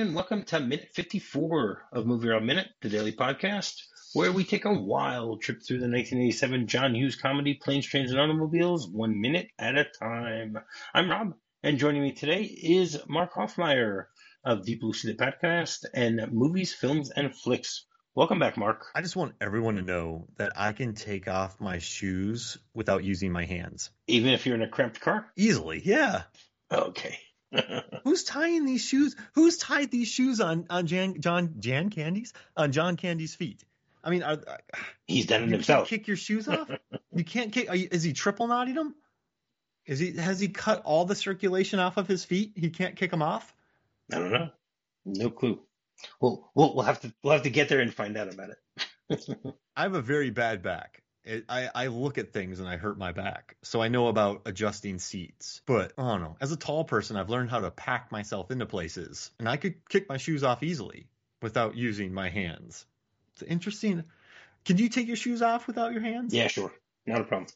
and welcome to minute 54 of MovieRob Minute, the daily podcast, where we take a wild trip through the 1987 John Hughes comedy Planes, Trains, and Automobiles, one minute at a time. I'm Rob, and joining me today is Mark Hofmeyer of Deep Blue Sea Podcast and Movies, Films, and Flix. Welcome back, Mark. I just want everyone to know that I can take off my shoes without using my hands. Even if you're in a cramped car? Easily, yeah. Okay. Who's tying these shoes? Who's tied these shoes on on Jan John Jan Candy's on John Candy's feet? I mean, are, uh, he's done it you himself. Can't kick your shoes off. you can't kick. You, is he triple knotting them? Is he has he cut all the circulation off of his feet? He can't kick them off. I don't know. No clue. We'll we'll, we'll have to we'll have to get there and find out about it. I have a very bad back. It, I, I look at things and I hurt my back. So I know about adjusting seats. But I don't know. As a tall person, I've learned how to pack myself into places. And I could kick my shoes off easily without using my hands. It's interesting. Can you take your shoes off without your hands? Yeah, sure. Not a problem.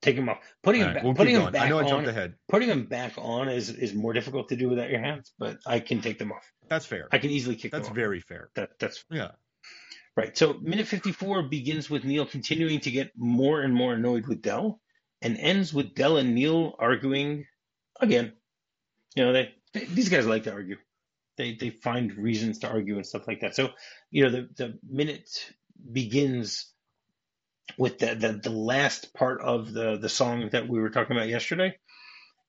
Take them off. Putting them, right, back, we'll putting them back I know I on. jumped ahead. Putting them back on is, is more difficult to do without your hands, but I can take them off. That's fair. I can easily kick That's them off. very fair. That, that's Yeah. Right. So minute 54 begins with Neal continuing to get more and more annoyed with Del and ends with Del and Neal arguing again. You know, they, they these guys like to argue. They they find reasons to argue and stuff like that. So, you know, the, the minute begins with the, the the last part of the the song that we were talking about yesterday.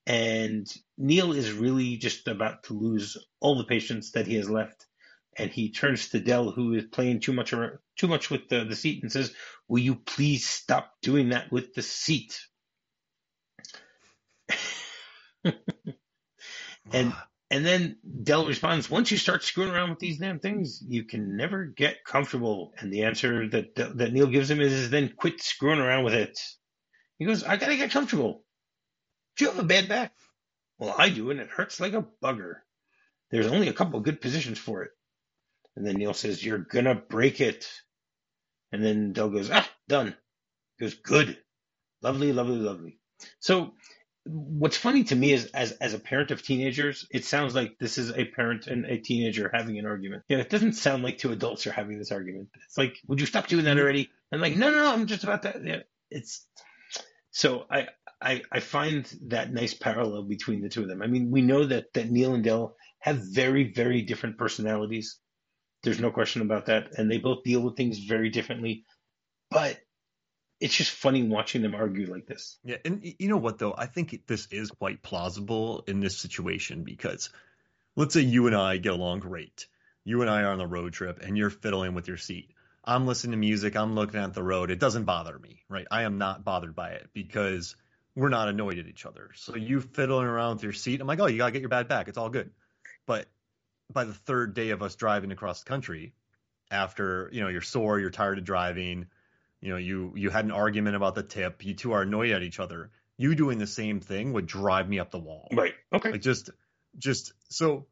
And Neal is really just about to lose all the patience that he has left. And he turns to Del, who is playing too much too much with the, the seat, and says, "Will you please stop doing that with the seat?" and and then Del responds, "Once you start screwing around with these damn things, you can never get comfortable." And the answer that that Neal gives him is, "Then quit screwing around with it." He goes, "I gotta get comfortable." Do you have a bad back? Well, I do, and it hurts like a bugger. There's only a couple of good positions for it. And then Neal says, You're gonna break it. And then Del goes, Ah, done. He goes, Good. Lovely, lovely, lovely. So what's funny to me is as as a parent of teenagers, it sounds like this is a parent and a teenager having an argument. Yeah, it doesn't sound like two adults are having this argument. It's like, would you stop doing that already? And like, no, no, no, I'm just about that. Yeah, it's so I, I I find that nice parallel between the two of them. I mean, we know that that Neal and Del have very very different personalities. There's no question about that, and they both deal with things very differently. But it's just funny watching them argue like this. Yeah, and you know what though? I think this is quite plausible in this situation because let's say you and I get along great. You and I are on the road trip and you're fiddling with your seat. I'm listening to music, I'm looking at the road. It doesn't bother me, right? I am not bothered by it because we're not annoyed at each other. So you fiddling around with your seat, I'm like, "Oh, you got to get your bad back. It's all good." But by the third day of us driving across the country, after, you know, you're sore, you're tired of driving, you know you you had an argument about the tip you two are annoyed at each other you doing the same thing would drive me up the wall Right. Okay. like just just so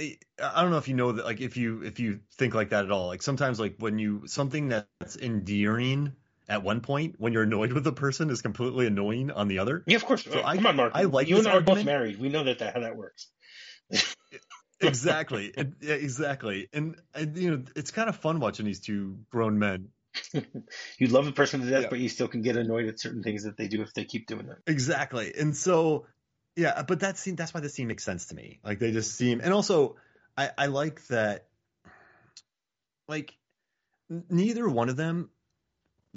i I don't know if you know that like if you if you think like that at all like sometimes like when you something that's endearing at one point when you're annoyed with a person is completely annoying on the other yeah, of course. So I- Come on, Mark. I like you and I are both married. We know that, that how that works. exactly and, yeah, exactly and, and you know it's kind of fun watching these two grown men You love a person to death, Yeah. but you still can get annoyed at certain things that they do if they keep doing that. Exactly. And so, yeah, uh, but that scene, that's why the scene makes sense to me. Like they just seem, and also I, I like that, like neither one of them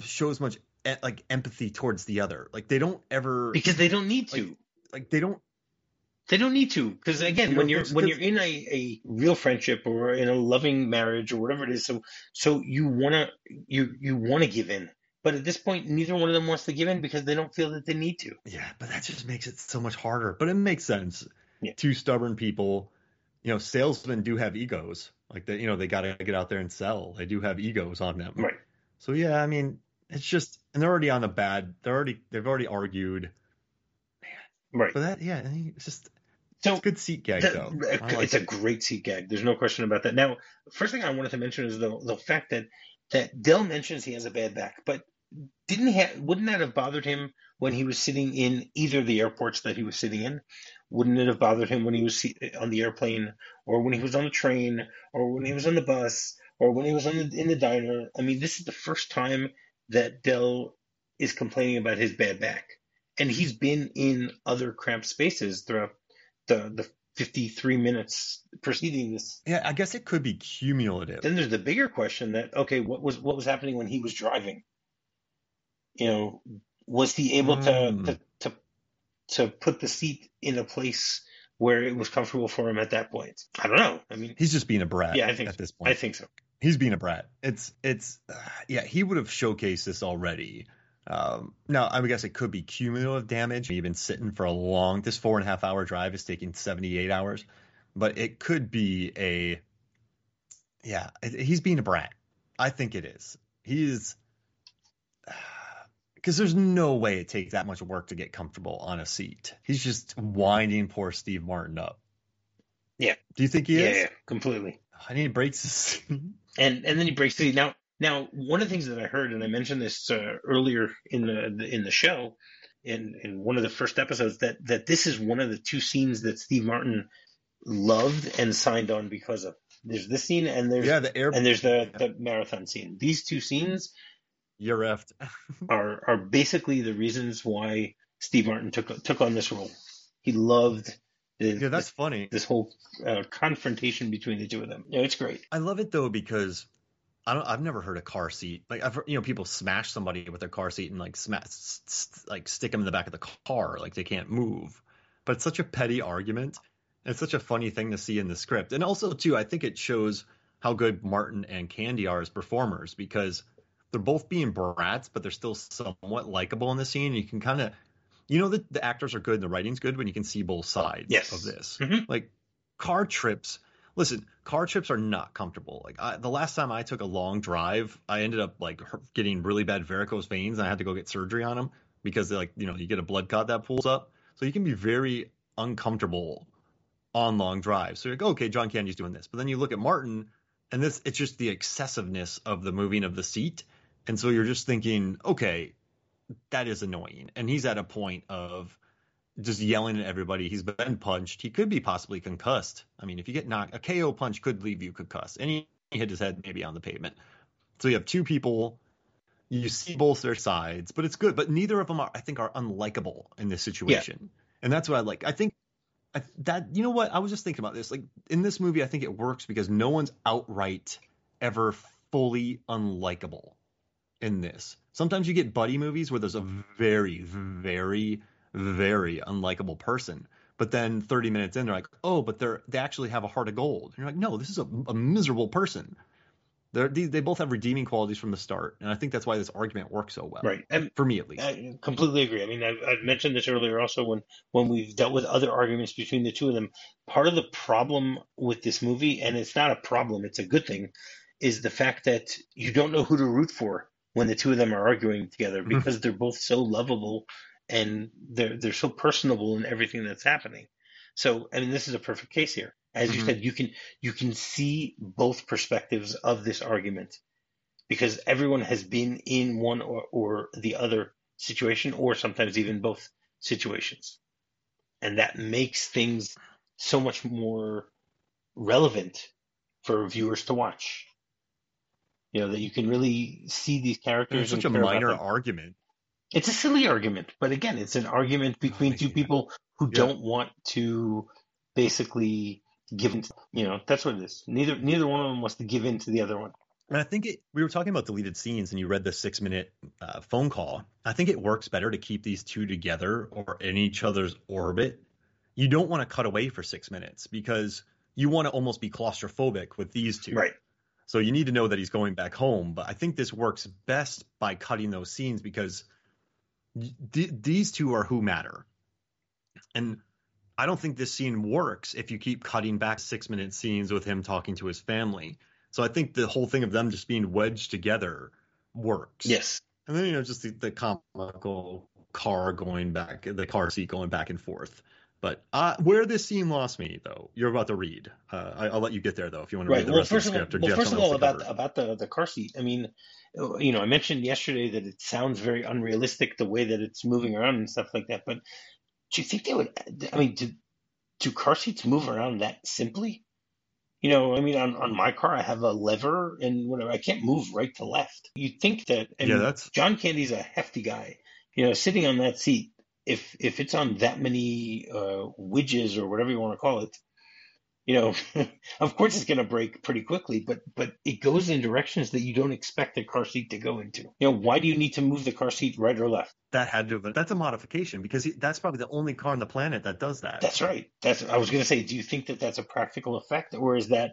shows much like empathy towards the other. Like they don't ever, Because they don't need to. Like, like they don't, They don't need to. Because again, You when you're when you're in a, a real friendship or in a loving marriage or whatever it is, so so you wanna you you wanna give in. But at this point, neither one of them wants to give in because they don't feel that they need to. yeah, but that just makes it so much harder. But it makes sense. Yeah. Two stubborn people, you know, salesmen do have egos. Like that, you know, they got to get out there and sell. They do have egos on them. Right. So yeah, I mean, it's just, and they're already on a bad. They're already, they've already argued. Right. But that, yeah, it's just So it's a good seat gag That- though. Like it's a it. great seat gag. There's no question about that. Now, first thing I wanted to mention is the the fact that that Del mentions he has a bad back, but didn't he ha- wouldn't that have bothered him when he was sitting in either of the airports that he was sitting in, wouldn't it have bothered him when he was on the airplane or when he was on the train or when he was on the bus or when he was on the, in the diner? I mean, this is the first time that Del is complaining about his bad back. And he's been in other cramped spaces throughout the, the 53 minutes preceding this. Yeah, I guess it could be cumulative. Then there's the bigger question that okay, what was what was happening when he was driving? You know, was he able mm. to, hmm. to to to put the seat in a place where it was comfortable for him at that point? I don't know. I mean, he's just being a brat. Yeah, I think at so. this point, I think so. He's being a brat. It's it's uh, yeah. He would have showcased this already. Um, now, I would guess it could be cumulative damage. You've been sitting for a long. This four and a half hour drive is taking seventy eight hours, but it could be a yeah. He's being a brat. I think it is. He's because there's no way it takes that much work to get comfortable on a seat. He's just winding poor Steve Martin up. Yeah. Do you think he yeah, is? Yeah, completely. I need breaks and and then he breaks the now now one of the things that I heard and I mentioned this uh, earlier in the in the show in in one of the first episodes that that this is one of the two scenes that Steve Martin loved and signed on because of. There's this scene and there's yeah the air and there's the the marathon scene. These two scenes you're effed. are are basically the reasons why Steve Martin took took on this role. He loved the, yeah, that's this, funny. This whole uh, confrontation between the two of them. Yeah, it's great. I love it though because I don't. I've never heard a car seat like I've you know people smash somebody with their car seat and like smash like stick them in the back of the car like they can't move. But it's such a petty argument. It's such a funny thing to see in the script, and also too, I think it shows how good Martin and Candy are as performers because they're both being brats, but they're still somewhat likable in the scene. You can kind of, you know, that the actors are good and the writing's good when you can see both sides yes. of this. Mm-hmm. Like car trips. Listen, car trips are not comfortable. Like I, the last time I took a long drive, I ended up like getting really bad varicose veins, and I had to go get surgery on them because like you know you get a blood clot that pulls up, so you can be very uncomfortable on long drives. So you're like, okay, John Candy's doing this, but then you look at Martin, and this it's just the excessiveness of the moving of the seat and so you're just thinking, okay, that is annoying. And he's at a point of just yelling at everybody. He's been punched. He could be possibly concussed. I mean, if you get knocked, a KO punch could leave you concussed. And he hit his head maybe on the pavement. So you have two people. You see both their sides, but it's good. But neither of them are, I think, are unlikable in this situation. Yeah. And that's what I like. I think I, that you know what I was just thinking about this. Like in this movie, I think it works because no one's outright ever fully unlikable in this. Sometimes you get buddy movies where there's a very, very, very unlikable person. But then 30 minutes in, they're like, oh, but they're they actually have a heart of gold. And you're like, no, this is a, a miserable person. They're, they, they both have redeeming qualities from the start, and I think that's why this argument works so well. Right, and for me at least. I completely agree. I mean, I've, I've mentioned this earlier also when when we've dealt with other arguments between the two of them. Part of the problem with this movie, and it's not a problem, it's a good thing, is the fact that you don't know who to root for when the two of them are arguing together mm-hmm. because they're both so lovable and they're they're so personable in everything that's happening. So I mean, this is a perfect case here. As mm-hmm. you said, you can you can see both perspectives of this argument because everyone has been in one or, or the other situation, or sometimes even both situations, and that makes things so much more relevant for viewers to watch. You know that you can really see these characters. It's such a minor argument. It's a silly argument, but again, it's an argument between two people who yeah. don't want to basically give in. To, you know, that's what it is. Neither neither one of them wants to give in to the other one. And I think it, we were talking about deleted scenes, and you read the six minute uh, phone call. I think it works better to keep these two together or in each other's orbit. You don't want to cut away for six minutes because you want to almost be claustrophobic with these two. Right. So you need to know that he's going back home. But I think this works best by cutting those scenes because th- these two are who matter. And I don't think this scene works if you keep cutting back six minute scenes with him talking to his family. So I think the whole thing of them just being wedged together works. Yes. And then, you know, just the, the comical car going back, the car seat going back and forth. But uh, where this scene lost me, though, you're about to read. Uh, I, will let you get there, though, if you want to right. read the well, rest of the script. All, well, first of all, about the, about the the car seat. I mean, you know, I mentioned yesterday that it sounds very unrealistic the way that it's moving around and stuff like that. But do you think they would? I mean, do, do car seats move around that simply? You know, I mean, on, on my car, I have a lever and whatever. I can't move right to left. You'd think that, I Yeah, mean, that's John Candy's a hefty guy. You know, sitting on that seat, if if it's on that many uh, widgets or whatever you want to call it, you know, of course it's going to break pretty quickly. But but it goes in directions that you don't expect a car seat to go into. You know, why do you need to move the car seat right or left? that had to have, that's a modification because that's probably the only car on the planet that does that. That's right. That's I was going to say. Do you think that that's a practical effect, or is that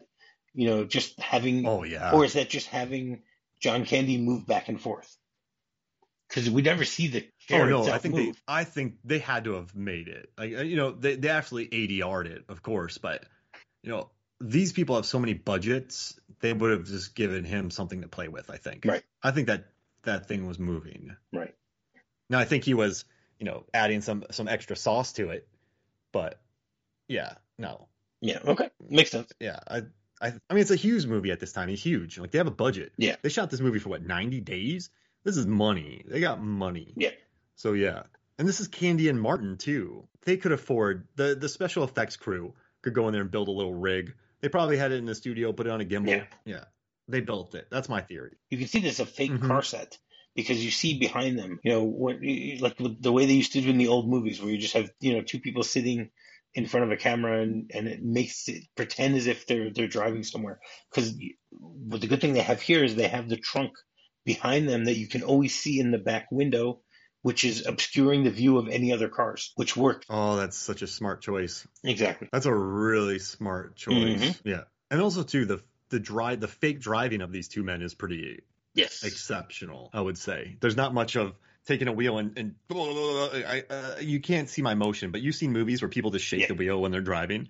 you know just having, oh yeah. or is that just having John Candy move back and forth? Because we never see the Oh no, I think move. they I think they had to have made it. Like uh, you know, they they actually ADR'd it, of course, but you know, these people have so many budgets, they would have just given him something to play with, I think. Right. I think that that thing was moving. Right. Now I think he was, you know, adding some some extra sauce to it, but yeah, no. Yeah. Okay. Makes sense. Yeah, I I I mean it's a huge movie at this time. He's huge. Like they have a budget. Yeah. They shot this movie for what, 90 days? This is money. They got money. Yeah. So yeah. And this is Candy and Martin too. They could afford the the special effects crew could go in there and build a little rig. They probably had it in the studio, put it on a gimbal. Yeah. They built it. That's my theory. You can see there's a fake Mhm. car set because you see behind them, you know, what like the way they used to do in the old movies, where you just have you know two people sitting in front of a camera and, and it makes it pretend as if they're they're driving somewhere. Because what the good thing they have here is they have the trunk behind them that you can always see in the back window, which is obscuring the view of any other cars, which worked Oh, that's such a smart choice. exactly. That's a really smart choice. Mhm. Yeah. And also too the the drive the fake driving of these two men is pretty Yes. exceptional, I would say. There's not much of taking a wheel and, and I, uh, you can't see my motion, but you've seen movies where people just shake Yeah. the wheel when they're driving.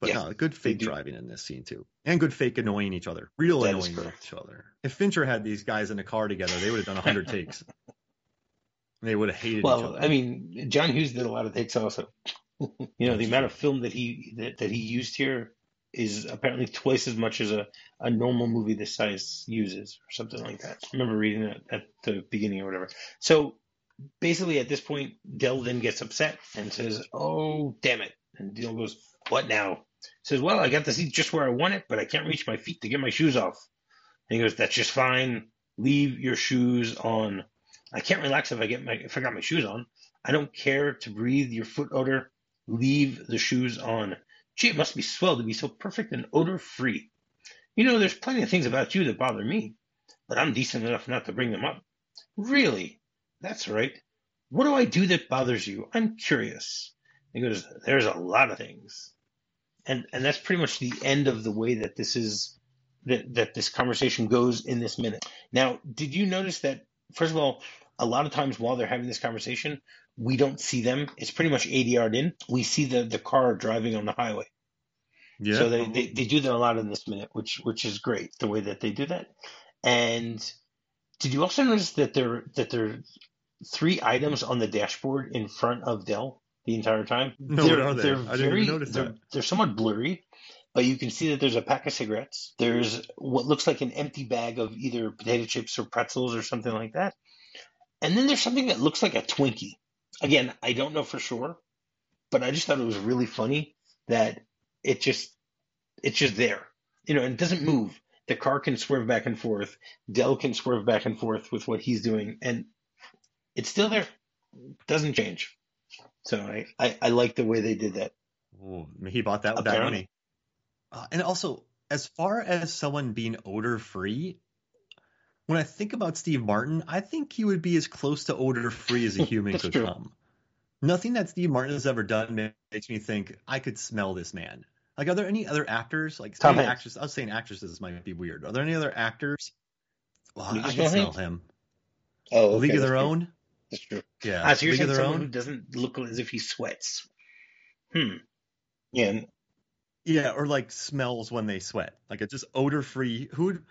But Yeah, no, good fake driving in this scene too, and good fake annoying each other, real That annoying each other. If Fincher had these guys in a car together, they would have done hundred takes. They would have hated each Well. I mean, John Hughes did a lot of takes also. you know, the amount of film that he that, that he used here is apparently twice as much as a, a normal movie this size uses, or something like that. I remember reading that at the beginning or whatever. So basically, at this point, Del then gets upset and says, "Oh, damn it!" And Del goes, "What now?" Says, "Well, I got the seat just where I want it, but I can't reach my feet to get my shoes off." And he goes, "That's just fine. Leave your shoes on." I can't relax if I get my if I got my shoes on. I don't care to breathe your foot odor. Leave the shoes on. Gee, it must be swell to be so perfect and odor free. You know, there's plenty of things about you that bother me, but I'm decent enough not to bring them up. Really? That's right. What do I do that bothers you? I'm curious. He goes, There's a lot of things. And and that's pretty much the end of the way that this is that, that this conversation goes in this minute. Now, did you notice that first of all, a lot of times while they're having this conversation, we don't see them. It's pretty much ADR'd in. We see the, the car driving on the highway. yeah. So they, they, they do that a lot in this minute, which which is great the way that they do that. And did you also notice that there that there are three items on the dashboard in front of Del the entire time? No, they're, are they? They're I very, notice they're, they're somewhat blurry, but you can see that there's a pack of cigarettes. There's what looks like an empty bag of either potato chips or pretzels or something like that. And then there's something that looks like a Twinkie. Again, I don't know for sure, but I just thought it was really funny that it just it's just there. You know, and it doesn't move. The car can swerve back and forth. Del can swerve back and forth with what he's doing, and it's still there. Doesn't change. So I, I, I like the way they did that. Ooh, he bought that with that money. Uh, and also, as far as someone being odor free, when I think about Steve Martin, I think he would be as close to odor free as a human could true. come. Nothing that Steve Martin has ever done makes me think I could smell this man. Like, are there any other actors? Like, Tom saying Hanks. actors. I was saying actresses might be weird. Are there any other actors? Well, I can smell him. Oh, League of Their Own. That's true. Yeah. Ah, so you're League saying Their someone who Own. doesn't look as if he sweats? Hmm. Yeah. Yeah, or like smells when they sweat. Like it's just odor free. Who would,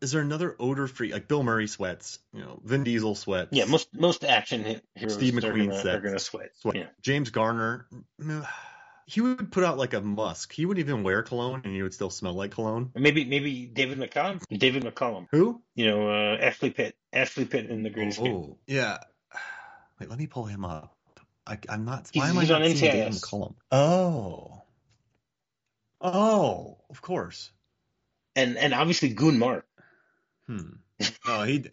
is there another odor free? Like Bill Murray sweats. You know, Vin Diesel sweats. Yeah. Most most action heroes Steve McQueen gonna, said- are gonna sweat. sweat. Yeah. James Garner. mm, He would put out like a musk. He wouldn't even wear cologne, and he would still smell like cologne. Maybe maybe David McCallum. David McCallum. Who? You know, uh, Ashley Pitt. Ashley Pitt in The Great Escape. Oh, yeah. Wait, let me pull him up. I, am not. He's- why am I not on seeing David NCIS. McCallum? Oh. Oh, of course. and and obviously Goon Mark. Hmm. No, he.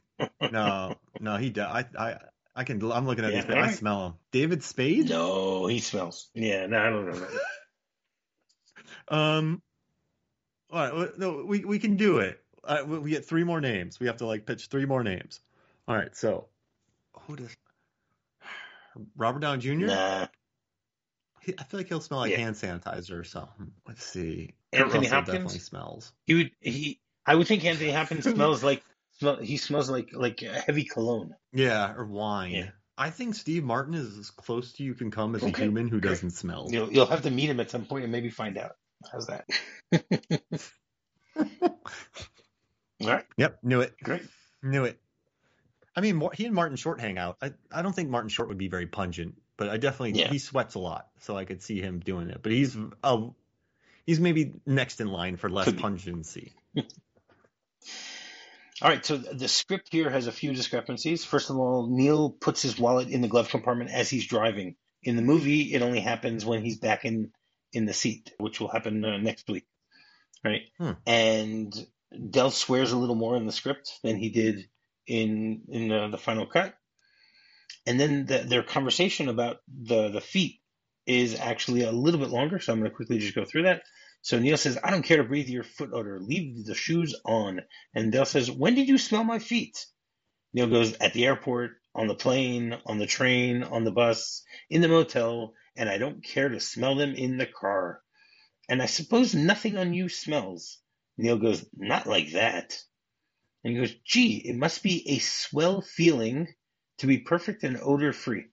No, no, he. I. I. I can. I'm looking at Yeah, these. I smell him. David Spade. No, he smells. Yeah, no, I don't know. Um. All right. No, we we can do it. Uh, we we get three more names. We have to like pitch three more names. All right. So, who does? Robert Downey Jr. Nah, He- I feel like he'll smell like Yeah. hand sanitizer or something. Let's see. Anthony Russell Hopkins? definitely smells. he would he. I would think Anthony Hopkins smells like smell. He smells like like a heavy cologne. Yeah, or wine. Yeah. I think Steve Martin is as close to you can come as a human who doesn't smell. You'll you'll have to meet him at some point and maybe find out. How's that? All right, Yep, knew it. great. Knew it. I mean, he and Martin Short hang out. I, I don't think Martin Short would be very pungent, but I definitely Yeah. he sweats a lot, so I could see him doing it. But he's uh, he's maybe next in line for less pungency. All right, so the script here has a few discrepancies. First of all, Neal puts his wallet in the glove compartment as he's driving. In the movie, it only happens when he's back in in the seat, which will happen uh, next week, right? Hmm. And Del swears a little more in the script than he did in in uh, the final cut. And then the, their conversation about the the feet is actually a little bit longer, so I'm going to quickly just go through that. So Neal says, "I don't care to breathe your foot odor. Leave the shoes on." And Dale says, When did you smell my feet? Neal goes, At the airport, on the plane, on the train, on the bus, in the motel, and I don't care to smell them in the car. And I suppose nothing on you smells. Neal goes, Not like that. And he goes, Gee, it must be a swell feeling to be perfect and odor free.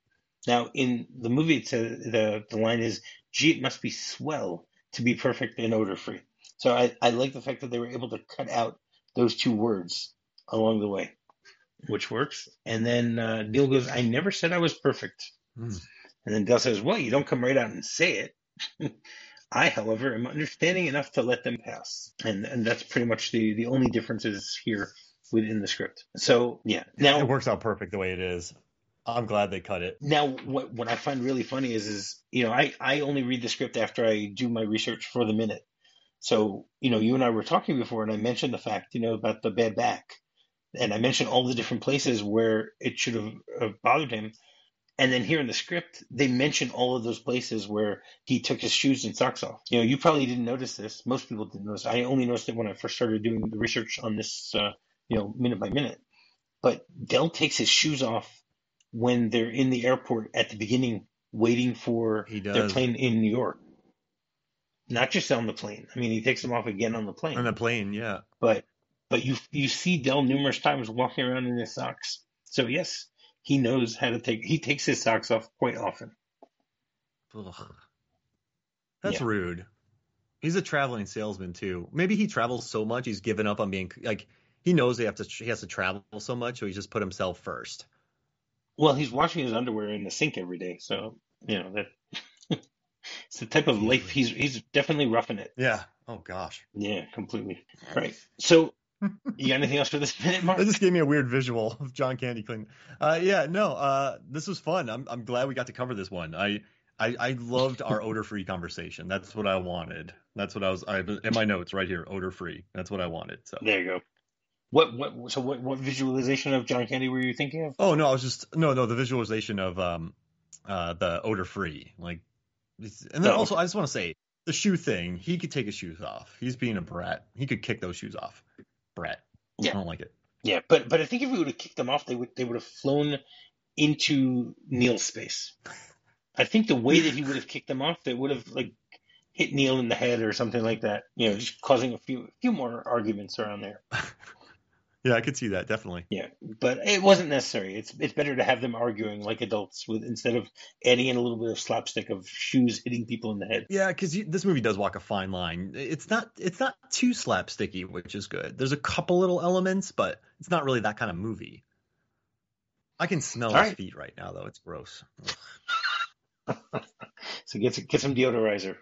Now, in the movie, it says, the, the line is, Gee, it must be swell to be perfect and odor free. So I, I like the fact that they were able to cut out those two words along the way, which works. And then uh, Neal goes, I never said I was perfect. Hmm. And then Del says, Well, you don't come right out and say it. I, however, am understanding enough to let them pass. And and that's pretty much the, the only differences here within the script. So yeah. Now It works out perfect the way it is. I'm glad they cut it. now what what I find really funny is is you know I I only read the script after I do my research for the minute. So you know you and I were talking before, and I mentioned the fact you know about the bad back, and I mentioned all the different places where it should have, have bothered him. And then here in the script, they mention all of those places where he took his shoes and socks off. You know, you probably didn't notice this. Most people didn't notice. I only noticed it when I first started doing the research on this, uh, you know, minute by minute. But Del takes his shoes off when they're in the airport at the beginning, waiting for their plane in New York. Not just on the plane. I mean, he takes them off again on the plane. On the plane, yeah. But but you you see Del numerous times walking around in his socks. So yes, he knows how to take. He takes his socks off quite often. Ugh. That's Yeah. rude. He's a traveling salesman too. Maybe he travels so much he's given up on being like he knows they have to he has to travel so much, so he just put himself first. Well, he's washing his underwear in the sink every day, so you know that. it's the type of life he's he's definitely roughing it. Yeah. Oh gosh. Yeah, completely. Right. So, you got anything else for this minute, Mark? That just gave me a weird visual of John Candy clean. Uh, yeah, no, uh, this was fun. I'm I'm glad we got to cover this one. I I, I loved our odor free conversation. That's what I wanted. That's what I was. I in my notes right here, odor free. That's what I wanted. So. There you go. What what so what what visualization of John Candy were you thinking of? Oh no, I was just no no the visualization of um uh the odor free like, and then Oh. also I just want to say the shoe thing. He could take his shoes off. He's being a brat. He could kick those shoes off. Brat. Yeah. I don't like it. Yeah, but but I think if we would have kicked them off, they would they would have flown into Neal's space. I think the way that he would have kicked them off, they would have like hit Neal in the head or something like that. You know, just causing a few few more arguments around there. Yeah, I could see that definitely. Yeah, but it wasn't necessary. It's it's better to have them arguing like adults with instead of adding in a little bit of slapstick of shoes hitting people in the head. Yeah, because this movie does walk a fine line. It's not it's not too slapsticky, which is good. There's a couple little elements, but it's not really that kind of movie. I can smell All his right. feet right now, though. It's gross. So get get some deodorizer.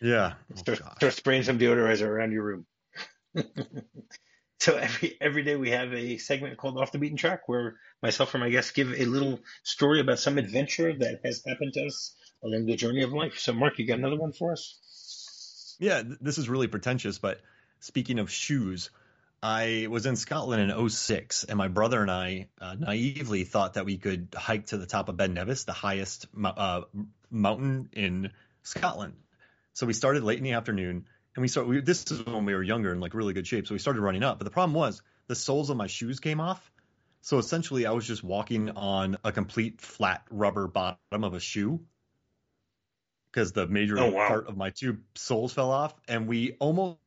Yeah. Oh, Start, spraying some deodorizer around your room. So every every day we have a segment called Off the Beaten Track where myself and my guests give a little story about some adventure that has happened to us along the journey of life. So Mark, you got another one for us? Yeah, this is really pretentious, but speaking of shoes, I was in Scotland in 06, and my brother and I uh, naively thought that we could hike to the top of Ben Nevis, the highest uh, mountain in Scotland. So we started late in the afternoon, and we started. We, this is when we were younger and like really good shape, so we started running up. But the problem was the soles of my shoes came off. So essentially, I was just walking on a complete flat rubber bottom of a shoe because the major oh, wow. part of my two soles fell off, and we almost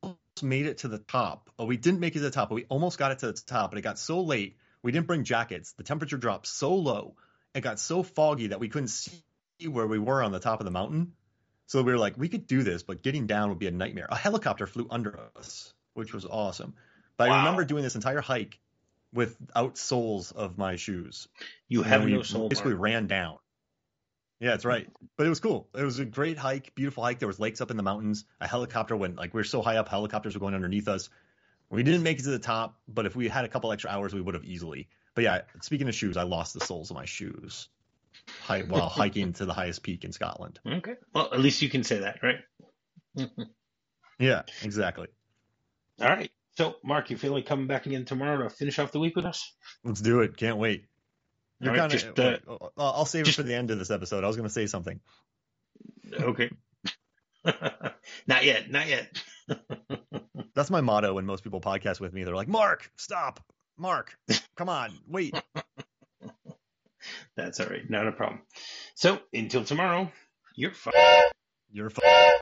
made it to the top. Oh, we didn't make it to the top, but we almost got it to the top. But it got so late, we didn't bring jackets. The temperature dropped so low, it got so foggy that we couldn't see where we were on the top of the mountain. So we were like, we could do this, but getting down would be a nightmare. A helicopter flew under us, which was awesome. But wow. I remember doing this entire hike without soles of my shoes. You have no soles. Basically, ran down. Yeah, that's right. But it was cool. It was a great hike, beautiful hike. There was lakes up in the mountains. A helicopter went like we were so high up, helicopters were going underneath us. We didn't make it to the top, but if we had a couple extra hours, we would have easily. But yeah, speaking of shoes, I lost the soles of my shoes while hiking to the highest peak in Scotland. Okay. Well, at least you can say that, right? yeah, exactly. All right. So, Mark, you feel like coming back again tomorrow to finish off the week with us? Let's do it. Can't wait. You're right, kind of. Uh, I'll save just, it for the end of this episode. I was going to say something. Okay. not yet. Not yet. That's my motto when most people podcast with me. They're like, "Mark, stop. Mark, come on, wait." That's all right. Not a problem. So until tomorrow, you're fine. You're fine.